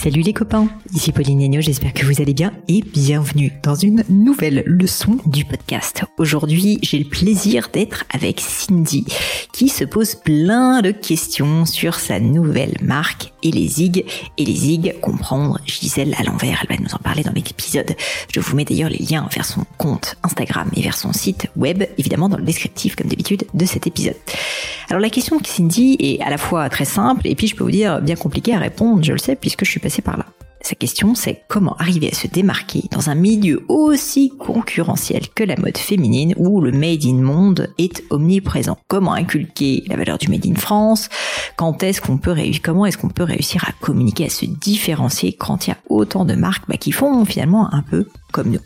Salut les copains, ici Pauline Agneau, j'espère que vous allez bien et bienvenue dans une nouvelle leçon du podcast. Aujourd'hui, j'ai le plaisir d'être avec Cindy qui se pose plein de questions sur sa nouvelle marque et les zig et les zig comprendre Gisèle à l'envers. Elle va nous en parler dans l'épisode. Je vous mets d'ailleurs les liens vers son compte Instagram et vers son site web, évidemment dans le descriptif comme d'habitude de cet épisode. Alors la question de Cindy est à la fois très simple et puis je peux vous dire bien compliquée à répondre, je le sais puisque je suis passée par là. Sa question, c'est comment arriver à se démarquer dans un milieu aussi concurrentiel que la mode féminine où le made in monde est omniprésent? Comment inculquer la valeur du made in France? Quand est-ce qu'on peut réussir Comment est-ce qu'on peut réussir à communiquer, à se différencier quand il y a autant de marques bah, qui font finalement un peu comme nous?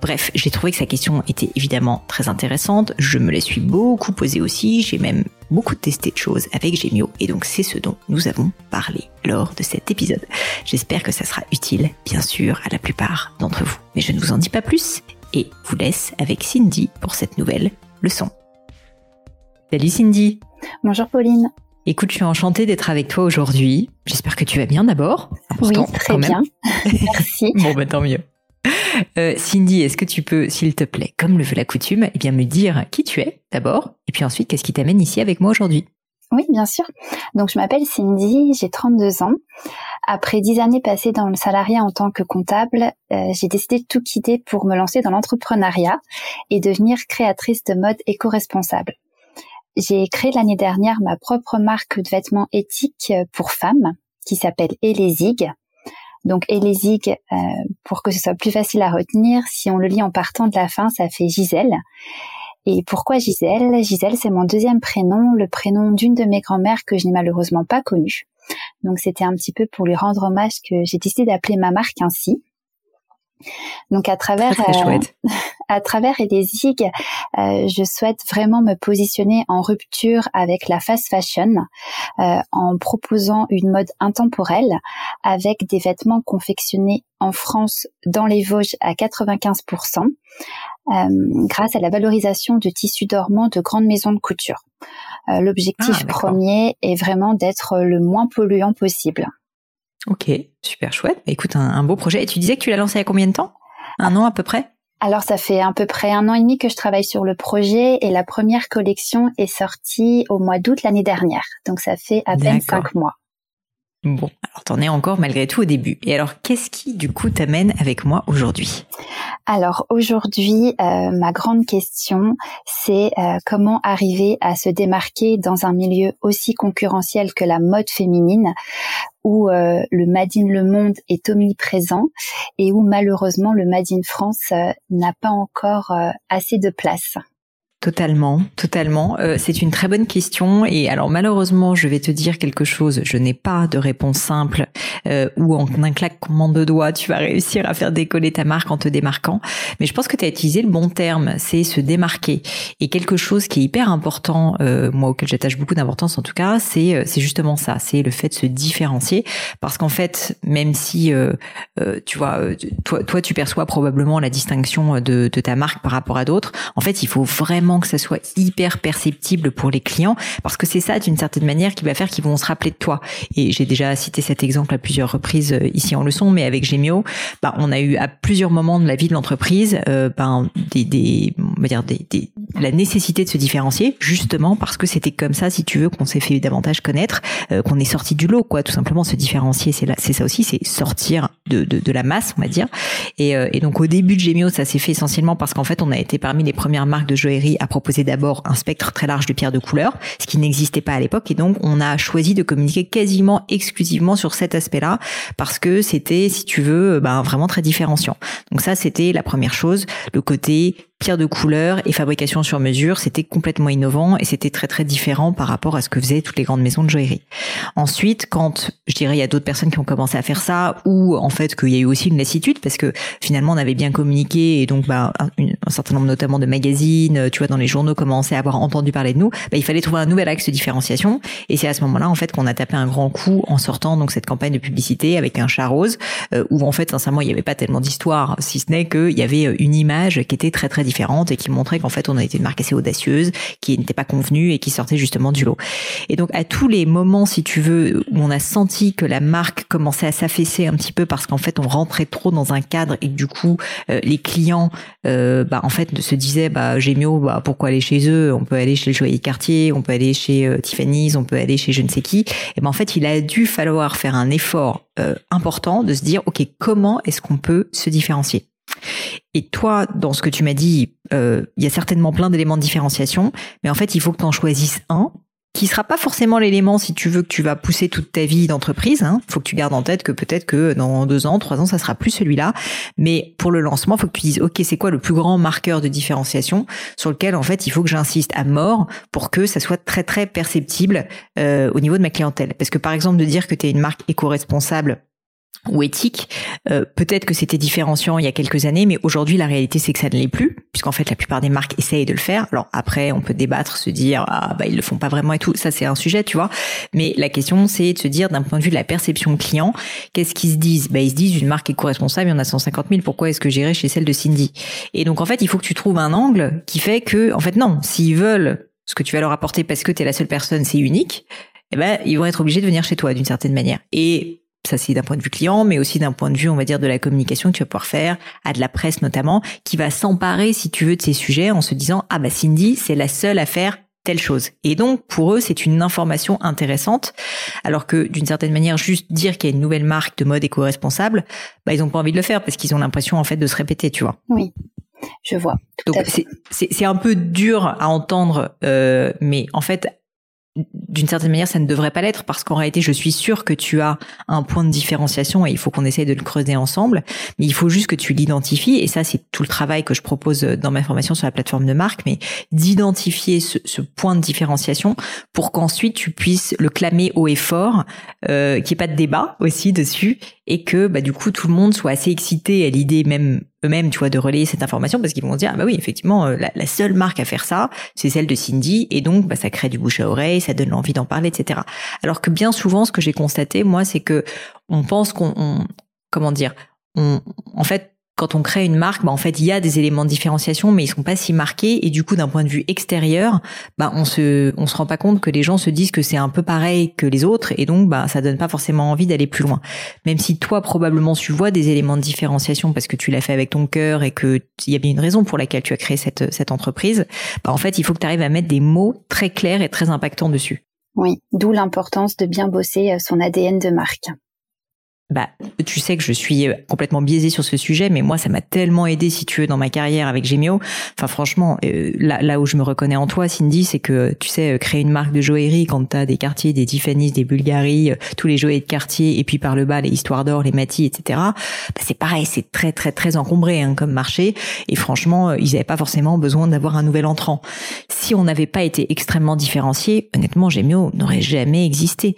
Bref, j'ai trouvé que sa question était évidemment très intéressante. Je me la suis beaucoup posée aussi. J'ai même beaucoup testé de choses avec Gemio et donc c'est ce dont nous avons parlé lors de cet épisode. J'espère que ça sera utile, bien sûr, à la plupart d'entre vous. Mais je ne vous en dis pas plus et vous laisse avec Cindy pour cette nouvelle leçon. Salut Cindy Bonjour Pauline Écoute, je suis enchantée d'être avec toi aujourd'hui. J'espère que tu vas bien d'abord. Oui, très bien. Merci. bon, bah tant mieux. Euh, Cindy, est-ce que tu peux, s'il te plaît, comme le veut la coutume, eh bien me dire qui tu es d'abord, et puis ensuite qu'est-ce qui t'amène ici avec moi aujourd'hui? Oui, bien sûr. Donc je m'appelle Cindy, j'ai 32 ans. Après 10 années passées dans le salariat en tant que comptable, euh, j'ai décidé de tout quitter pour me lancer dans l'entrepreneuriat et devenir créatrice de mode éco-responsable. J'ai créé l'année dernière ma propre marque de vêtements éthiques pour femmes qui s'appelle Elésig donc Elésig, euh, pour que ce soit plus facile à retenir, si on le lit en partant de la fin, ça fait Gisèle. Et pourquoi Gisèle? Gisèle, c'est mon deuxième prénom, le prénom d'une de mes grand-mères que je n'ai malheureusement pas connue. Donc c'était un petit peu pour lui rendre hommage que j'ai décidé d'appeler ma marque ainsi. Donc à travers euh, à travers Edesig, euh, je souhaite vraiment me positionner en rupture avec la fast fashion euh, en proposant une mode intemporelle avec des vêtements confectionnés en France dans les Vosges à 95% grâce à la valorisation de tissus dormants de grandes maisons de couture. L'objectif ah, premier est vraiment d'être le moins polluant possible. Ok, super chouette. Bah, écoute, un, beau projet. Et tu disais que tu l'as lancé il y a combien de temps? Un an à peu près? Alors ça fait à peu près un an et demi que je travaille sur le projet et la première collection est sortie au mois d'août l'année dernière. Donc ça fait à peine cinq mois. Bon, alors t'en es encore malgré tout au début. Et alors, qu'est-ce qui du coup t'amène avec moi aujourd'hui? Alors aujourd'hui, euh, ma grande question, c'est euh, comment arriver à se démarquer dans un milieu aussi concurrentiel que la mode féminine, où euh, le Made in Le Monde est omniprésent et où malheureusement le Made in France n'a pas encore assez de place. Totalement, totalement. Euh, c'est une très bonne question. Et alors malheureusement, je vais te dire quelque chose. Je n'ai pas de réponse simple euh, où en un claquement de doigts, tu vas réussir à faire décoller ta marque en te démarquant. Mais je pense que tu as utilisé le bon terme, c'est se démarquer. Et quelque chose qui est hyper important, euh, moi auquel j'attache beaucoup d'importance en tout cas, c'est c'est justement ça, c'est le fait de se différencier. Parce qu'en fait, même si tu vois, toi, toi tu perçois probablement la distinction de ta marque par rapport à d'autres, en fait, il faut vraiment que ça soit hyper perceptible pour les clients parce que c'est ça d'une certaine manière qui va faire qu'ils vont se rappeler de toi. Et j'ai déjà cité cet exemple à plusieurs reprises euh, ici en leçon, mais avec Gemio, bah, on a eu à plusieurs moments de la vie de l'entreprise euh, ben, des, des, on va dire des, des, la nécessité de se différencier justement parce que c'était comme ça, si tu veux, qu'on s'est fait davantage connaître, euh, qu'on est sorti du lot, quoi. Tout simplement se différencier, c'est c'est ça aussi, c'est sortir de, de, de, la masse, on va dire. Et, et donc au début de Gemio, ça s'est fait essentiellement parce qu'en fait, on a été parmi les premières marques de joaillerie à proposer d'abord un spectre très large de pierres de couleur, ce qui n'existait pas à l'époque. Et donc, on a choisi de communiquer quasiment exclusivement sur cet aspect-là parce que c'était, si tu veux, ben, vraiment très différenciant. Donc ça, c'était la première chose, le côté pierre de couleur et fabrication sur mesure, c'était complètement innovant et c'était très très différent par rapport à ce que faisaient toutes les grandes maisons de joaillerie. Ensuite, quand je dirais il y a d'autres personnes qui ont commencé à faire ça ou en fait qu'il y a eu aussi une lassitude parce que finalement on avait bien communiqué et donc bah, un, certain nombre notamment de magazines, tu vois dans les journaux commençaient à avoir entendu parler de nous, bah, il fallait trouver un nouvel axe de différenciation et c'est à ce moment-là en fait qu'on a tapé un grand coup en sortant donc cette campagne de publicité avec un chat rose euh, où en fait sincèrement il n'y avait pas tellement d'histoire si ce n'est qu'il y avait une image qui était très très différentes et qui montraient qu'en fait on été une marque assez audacieuse, qui n'était pas convenue et qui sortait justement du lot. Et donc à tous les moments, si tu veux, où on a senti que la marque commençait à s'affaisser un petit peu parce qu'en fait on rentrait trop dans un cadre et du coup euh, les clients, euh, bah en fait se disaient bah Gémio, bah pourquoi aller chez eux? On peut aller chez le joaillier quartier, on peut aller chez euh, Tiffany's, on peut aller chez je ne sais qui. Et ben en fait il a dû falloir faire un effort important de se dire ok comment est-ce qu'on peut se différencier? Et toi, dans ce que tu m'as dit, il y a certainement plein d'éléments de différenciation, mais en fait, il faut que tu en choisisses un qui sera pas forcément l'élément si tu veux que tu vas pousser toute ta vie d'entreprise. Hein. Faut que tu gardes en tête que peut-être que dans deux ans, trois ans, ça sera plus celui-là. Mais pour le lancement, faut que tu dises ok, c'est quoi le plus grand marqueur de différenciation sur lequel en fait il faut que j'insiste à mort pour que ça soit très très perceptible euh, au niveau de ma clientèle? Parce que par exemple de dire que tu es une marque éco-responsable ou éthique. Euh, peut-être que c'était différenciant il y a quelques années, mais aujourd'hui la réalité c'est que ça ne l'est plus, puisqu'en fait la plupart des marques essayent de le faire. Alors après on peut débattre, se dire ah bah ils le font pas vraiment et tout, ça c'est un sujet, tu vois. Mais la question c'est de se dire d'un point de vue de la perception client, qu'est-ce qu'ils se disent? Bah ils se disent une marque éco-responsable, il y en a 150 000, pourquoi est-ce que j'irai chez celle de Cindy? Et donc en fait il faut que tu trouves un angle qui fait que en fait non, s'ils veulent ce que tu vas leur apporter parce que tu es la seule personne, c'est unique. Eh ben, ils vont être obligés de venir chez toi d'une certaine manière. Et ça c'est d'un point de vue client, mais aussi d'un point de vue, on va dire, de la communication que tu vas pouvoir faire, à de la presse notamment, qui va s'emparer, si tu veux, de ces sujets en se disant, ah bah Cindy, c'est la seule à faire telle chose. Et donc, pour eux, c'est une information intéressante, alors que d'une certaine manière, juste dire qu'il y a une nouvelle marque de mode éco-responsable, bah, ils ont pas envie de le faire parce qu'ils ont l'impression, en fait, de se répéter, tu vois. Oui. Je vois. Donc c'est un peu dur à entendre, euh, mais en fait d'une certaine manière, ça ne devrait pas l'être parce qu'en réalité, je suis sûre que tu as un point de différenciation et il faut qu'on essaye de le creuser ensemble. Mais il faut juste que tu l'identifies et ça, c'est tout le travail que je propose dans ma formation sur la plateforme de marque, mais d'identifier ce, point de différenciation pour qu'ensuite tu puisses le clamer haut et fort, euh, qu'il n'y ait pas de débat aussi dessus et que bah, du coup tout le monde soit assez excité à l'idée même eux-mêmes, tu vois, de relayer cette information parce qu'ils vont dire ah bah oui effectivement euh, la, seule marque à faire ça c'est celle de Cindy et donc bah, ça crée du bouche à oreille, ça donne l'envie d'en parler, etc. Alors que bien souvent ce que j'ai constaté moi c'est que on pense qu'on comment dire on, en fait quand on crée une marque, bah en fait, il y a des éléments de différenciation, mais ils sont pas si marqués. Et du coup, d'un point de vue extérieur, bah on se, on se rend pas compte que les gens se disent que c'est un peu pareil que les autres, et donc bah ça donne pas forcément envie d'aller plus loin. Même si toi probablement tu vois des éléments de différenciation parce que tu l'as fait avec ton cœur et que il y a bien une raison pour laquelle tu as créé cette cette entreprise, bah en fait, il faut que tu arrives à mettre des mots très clairs et très impactants dessus. Oui, d'où l'importance de bien bosser euh, son ADN de marque bah, tu sais que je suis euh, complètement biaisée sur ce sujet, mais moi, ça m'a tellement aidé, si tu veux, dans ma carrière avec Gemio. Enfin, franchement, euh, là, là où je me reconnais en toi, Cindy, c'est que, tu sais, euh, créer une marque de joaillerie quand t'as des quartiers, des Tiffany's, des Bulgari, tous les joailliers de quartier, et puis par le bas, les histoires d'or, les Matis, etc. Bah, c'est pareil, c'est très, très, très encombré hein, comme marché. Et franchement, ils n'avaient pas forcément besoin d'avoir un nouvel entrant. Si on n'avait pas été extrêmement différencié, honnêtement, Gemio n'aurait jamais existé.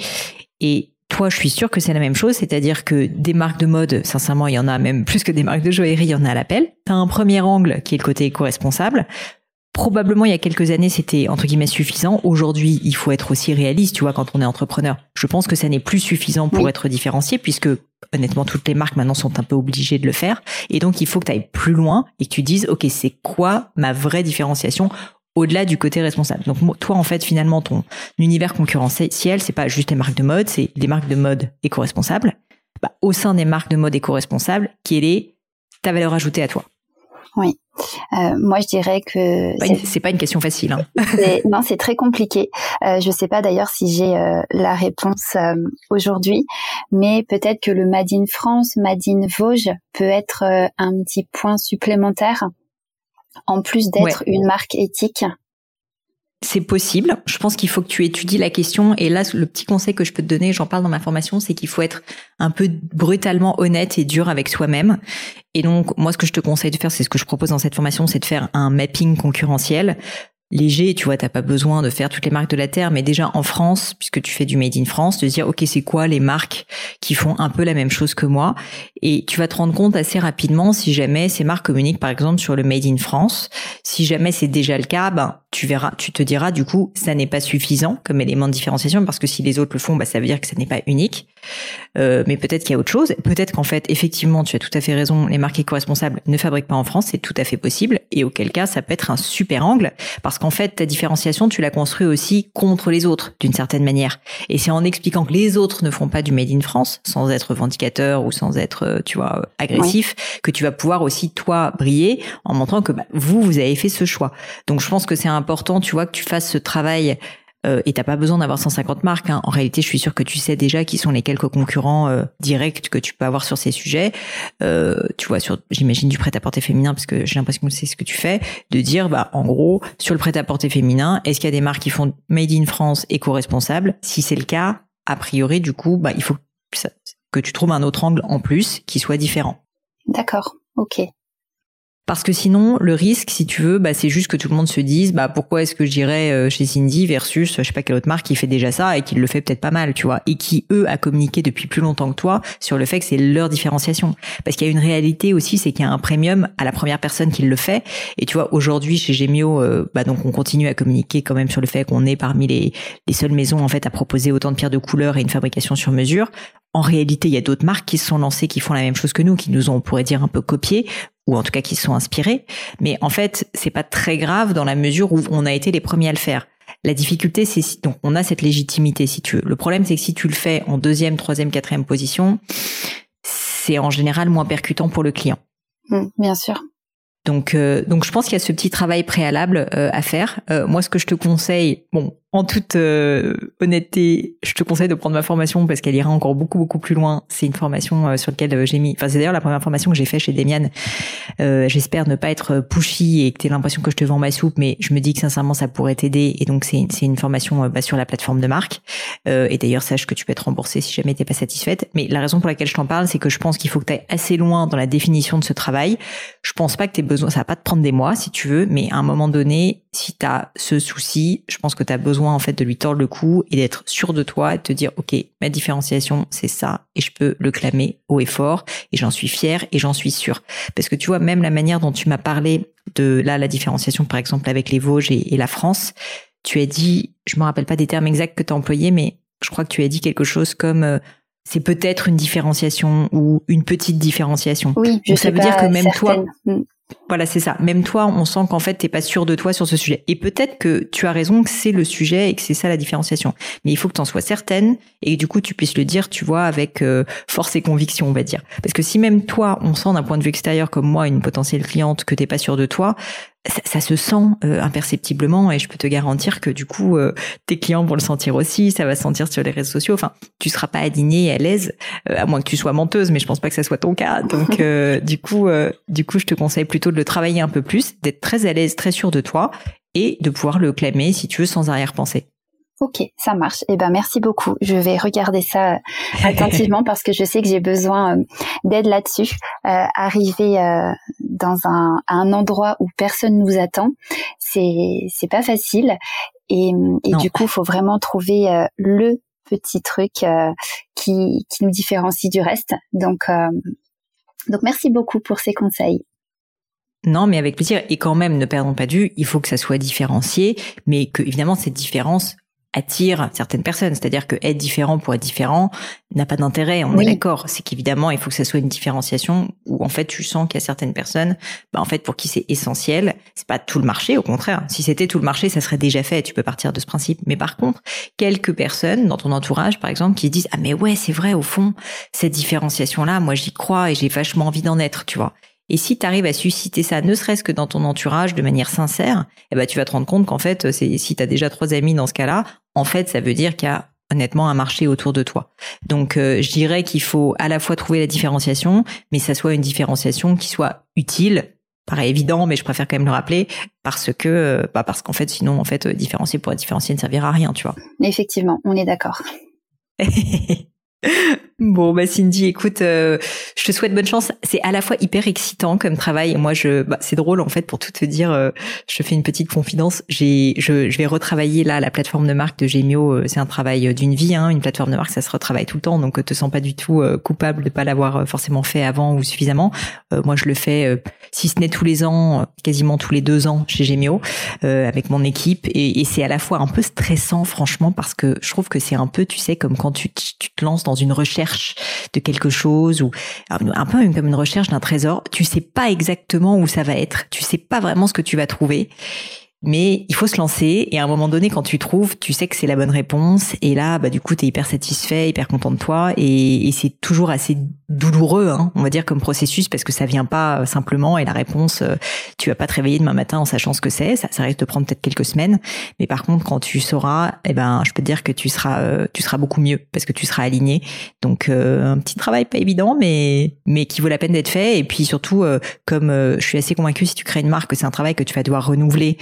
Et je suis sûre que c'est la même chose, c'est-à-dire que des marques de mode, sincèrement, il y en a même plus que des marques de joaillerie, il y en a à l'appel. Tu as un premier angle qui est le côté éco-responsable. Probablement, il y a quelques années, c'était entre guillemets suffisant. Aujourd'hui, il faut être aussi réaliste, tu vois, quand on est entrepreneur. Je pense que ça n'est plus suffisant pour être différencié, puisque honnêtement, toutes les marques maintenant sont un peu obligées de le faire. Et donc, il faut que tu ailles plus loin et que tu dises, OK, c'est quoi ma vraie différenciation au-delà du côté responsable. Donc toi en fait finalement ton univers concurrentiel c'est pas juste les marques de mode, c'est des marques de mode éco-responsables. Bah, au sein des marques de mode éco-responsables, quelle est ta valeur ajoutée à toi? Oui. Euh, moi, je dirais que c'est pas une question facile. Hein. non, c'est très compliqué. Euh, je sais pas d'ailleurs si j'ai euh, la réponse euh, aujourd'hui, mais peut-être que le Made in France, Made in Vosges peut être un petit point supplémentaire en plus d'être une marque éthique c'est possible. Je pense qu'il faut que tu étudies la question. Et là, le petit conseil que je peux te donner, j'en parle dans ma formation, c'est qu'il faut être un peu brutalement honnête et dur avec soi-même. Et donc, moi, ce que je te conseille de faire, c'est ce que je propose dans cette formation, c'est de faire un mapping concurrentiel léger, tu vois, t'as pas besoin de faire toutes les marques de la terre, mais déjà en France, puisque tu fais du made in France, de dire ok c'est quoi les marques qui font un peu la même chose que moi, et tu vas te rendre compte assez rapidement si jamais ces marques communiquent par exemple sur le made in France. Si jamais c'est déjà le cas, ben tu verras, tu te diras du coup, ça n'est pas suffisant comme élément de différenciation parce que si les autres le font, bah, ça veut dire que ça n'est pas unique. Euh, mais peut-être qu'il y a autre chose. Peut-être qu'en fait, effectivement, tu as tout à fait raison. Les marques éco-responsables ne fabriquent pas en France, c'est tout à fait possible. Et auquel cas, ça peut être un super angle parce qu'en fait, ta différenciation, tu la construis aussi contre les autres d'une certaine manière. Et c'est en expliquant que les autres ne font pas du made in France, sans être vendicateur ou sans être, euh, tu vois, agressif, que tu vas pouvoir aussi toi briller en montrant que bah, vous, vous avez fait ce choix. Donc, je pense que c'est important, tu vois, que tu fasses ce travail euh, et t'as pas besoin d'avoir 150 marques. Hein. En réalité, je suis sûre que tu sais déjà qui sont les quelques concurrents euh, directs que tu peux avoir sur ces sujets. Euh, tu vois, sur, j'imagine du prêt-à-porter féminin, parce que j'ai l'impression que c'est ce que tu fais, de dire, bah, en gros, sur le prêt-à-porter féminin, est-ce qu'il y a des marques qui font Made in France éco-responsable Si c'est le cas, a priori, du coup, bah, il faut que tu trouves un autre angle en plus qui soit différent. D'accord. Ok. Parce que sinon, le risque, si tu veux, bah, c'est juste que tout le monde se dise, bah, pourquoi est-ce que j'irais euh, chez Cindy versus, je sais pas quelle autre marque qui fait déjà ça et qui le fait peut-être pas mal, tu vois, et qui, eux, a communiqué depuis plus longtemps que toi sur le fait que c'est leur différenciation. Parce qu'il y a une réalité aussi, c'est qu'il y a un premium à la première personne qui le fait. Et tu vois, aujourd'hui, chez Gemio, euh, bah, donc, on continue à communiquer quand même sur le fait qu'on est parmi les, les seules maisons, en fait, à proposer autant de pierres de couleur et une fabrication sur mesure. En réalité, il y a d'autres marques qui se sont lancées, qui font la même chose que nous, qui nous ont, on pourrait dire, un peu copié, ou en tout cas qui sont inspirés. Mais en fait, c'est pas très grave dans la mesure où on a été les premiers à le faire. La difficulté, c'est donc on a cette légitimité, si tu veux. Le problème, c'est que si tu le fais en deuxième, troisième, quatrième position, c'est en général moins percutant pour le client. Mmh, bien sûr. Donc, euh, donc je pense qu'il y a ce petit travail préalable euh, à faire. Euh, moi, ce que je te conseille, bon, en toute euh, honnêteté, je te conseille de prendre ma formation parce qu'elle ira encore beaucoup beaucoup plus loin. C'est une formation euh, sur laquelle euh, j'ai mis. Enfin, c'est d'ailleurs la première formation que j'ai fait chez Demian. J'espère ne pas être pushy et que tu aies l'impression que je te vends ma soupe, mais je me dis que sincèrement ça pourrait t'aider. Et donc c'est c'est une formation bah, sur la plateforme de marque. et d'ailleurs sache que tu peux être remboursé si jamais t'es pas satisfaite. Mais la raison pour laquelle je t'en parle, c'est que je pense qu'il faut que tu ailles assez loin dans la définition de ce travail. Je pense pas que tu besoin. Ça va pas te prendre des mois si tu veux, mais à un moment donné, si tu as ce souci, je pense que tu as besoin en fait de lui tordre le cou et d'être sûr de toi et de te dire OK, ma différenciation, c'est ça et je peux le clamer haut et fort et j'en suis fier et j'en suis sûr. Parce que tu vois même la manière dont tu m'as parlé de là la différenciation par exemple avec les Vosges et, la France, tu as dit, je me rappelle pas des termes exacts que tu as employés mais je crois que tu as dit quelque chose comme euh, c'est peut-être une différenciation ou une petite différenciation. Oui, je ça veut dire que même toi. Voilà, c'est ça. Même toi, on sent qu'en fait, t'es pas sûr de toi sur ce sujet. Et peut-être que tu as raison que c'est le sujet et que c'est ça la différenciation. Mais il faut que tu en sois certaine et que du coup, tu puisses le dire, tu vois, avec euh, force et conviction, on va dire. Parce que si même toi, on sent d'un point de vue extérieur comme moi, une potentielle cliente, que t'es pas sûr de toi, ça, se sent euh, imperceptiblement et je peux te garantir que du coup euh, tes clients vont le sentir aussi, ça va se sentir sur les réseaux sociaux. Enfin, tu seras pas alignée et à l'aise, euh, à moins que tu sois menteuse, mais je pense pas que ça soit ton cas. Donc du coup, du coup, je te conseille plutôt de le travailler un peu plus, d'être très à l'aise, très sûr de toi et de pouvoir le clamer si tu veux sans arrière-pensée. Ok, ça marche. Eh ben merci beaucoup. Je vais regarder ça euh, attentivement parce que je sais que j'ai besoin euh, d'aide là-dessus. Euh, arriver euh, dans un, un endroit où personne nous attend, c'est c'est pas facile. Et, et du coup, il faut vraiment trouver le petit truc qui qui nous différencie du reste. Donc donc merci beaucoup pour ces conseils. Non, mais avec plaisir. Et quand même, ne perdons pas du, il faut que ça soit différencié, mais que évidemment cette différence attire certaines personnes. C'est-à-dire que être différent pour être différent n'a pas d'intérêt. On est d'accord. C'est qu'évidemment, il faut que ça soit une différenciation où en fait tu sens qu'il y a certaines personnes, bah en fait pour qui c'est essentiel. C'est pas tout le marché, au contraire. Si c'était tout le marché, ça serait déjà fait. Tu peux partir de ce principe. Mais par contre, quelques personnes dans ton entourage, par exemple, qui disent ah mais ouais c'est vrai au fond cette différenciation là, moi j'y crois et j'ai vachement envie d'en être, tu vois. Et si tu arrives à susciter ça, ne serait-ce que dans ton entourage de manière sincère, eh ben, tu vas te rendre compte qu'en fait, si tu as déjà trois amis dans ce cas-là, en fait, ça veut dire qu'il y a honnêtement un marché autour de toi. Donc, euh, je dirais qu'il faut à la fois trouver la différenciation, mais ça soit une différenciation qui soit utile. Paraît évident, mais je préfère quand même le rappeler parce que, euh, bah parce qu'en fait, sinon, en fait, différencier pour être différencier ne servira à rien, tu vois. Effectivement, on est d'accord. Bon bah Cindy, écoute, euh, je te souhaite bonne chance. C'est à la fois hyper excitant comme travail. Moi, je, bah, c'est drôle en fait pour tout te dire. Euh, je te fais une petite confidence. J'ai, je, je vais retravailler là la plateforme de marque de Gemio. Euh, c'est un travail d'une vie, hein. Une plateforme de marque, ça se retravaille tout le temps. Donc, te sens pas du tout coupable de pas l'avoir forcément fait avant ou suffisamment. moi, je le fais, si ce n'est tous les ans, quasiment tous les deux ans chez Gemio, avec mon équipe. Et, et c'est à la fois un peu stressant, franchement, parce que je trouve que c'est un peu, tu sais, comme quand tu, te lances une recherche de quelque chose ou un peu comme une recherche d'un trésor. Tu sais pas exactement où ça va être. Tu sais pas vraiment ce que tu vas trouver. Mais il faut se lancer et à un moment donné, quand tu trouves, tu sais que c'est la bonne réponse. Et là, bah du coup, t'es hyper satisfait, hyper content de toi. Et, et c'est toujours assez douloureux, hein, on va dire comme processus parce que ça vient pas euh, simplement. Et la réponse, euh, tu vas pas te réveiller demain matin en sachant ce que c'est, ça, ça risque de prendre peut-être quelques semaines, mais par contre, quand tu sauras, eh ben, je peux te dire que tu seras, euh, tu seras beaucoup mieux parce que tu seras aligné. Donc un petit travail pas évident, mais mais qui vaut la peine d'être fait. Et puis surtout, comme je suis assez convaincue, si tu crées une marque, c'est un travail que tu vas devoir renouveler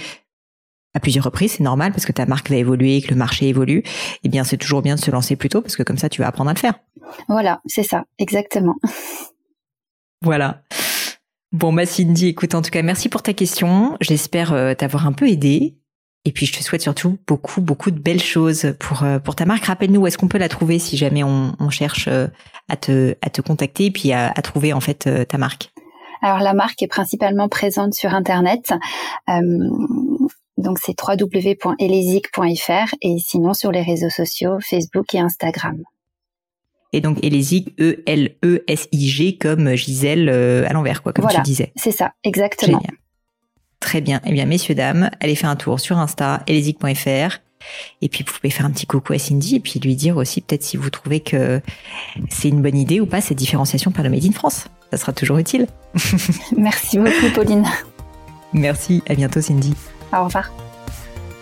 à plusieurs reprises, c'est normal parce que ta marque va évoluer, que le marché évolue. Eh bien, c'est toujours bien de se lancer plus tôt parce que comme ça, tu vas apprendre à le faire. Voilà, c'est ça, exactement. Voilà. Bon, bah Cindy, écoute, en tout cas, merci pour ta question. J'espère euh, t'avoir un peu aidé. Et puis, je te souhaite surtout beaucoup, beaucoup de belles choses pour euh, pour ta marque. Rappelle-nous où est-ce qu'on peut la trouver si jamais on, cherche euh, à te à te contacter et puis à, trouver en fait ta marque. Alors la marque est principalement présente sur Internet. Donc c'est www.elesic.fr et sinon sur les réseaux sociaux Facebook et Instagram. Et donc Elesic, E-L-E-S-I-G comme Gisèle euh, à l'envers, quoi, comme tu disais. C'est ça, exactement. Génial. Très bien. Eh bien, messieurs, dames, allez faire un tour sur Insta, elesic.fr. Et puis, vous pouvez faire un petit coucou à Cindy et puis lui dire aussi peut-être si vous trouvez que c'est une bonne idée ou pas cette différenciation par le Made in France. Ça sera toujours utile. Merci beaucoup, Pauline. Merci. À bientôt, Cindy. Au revoir.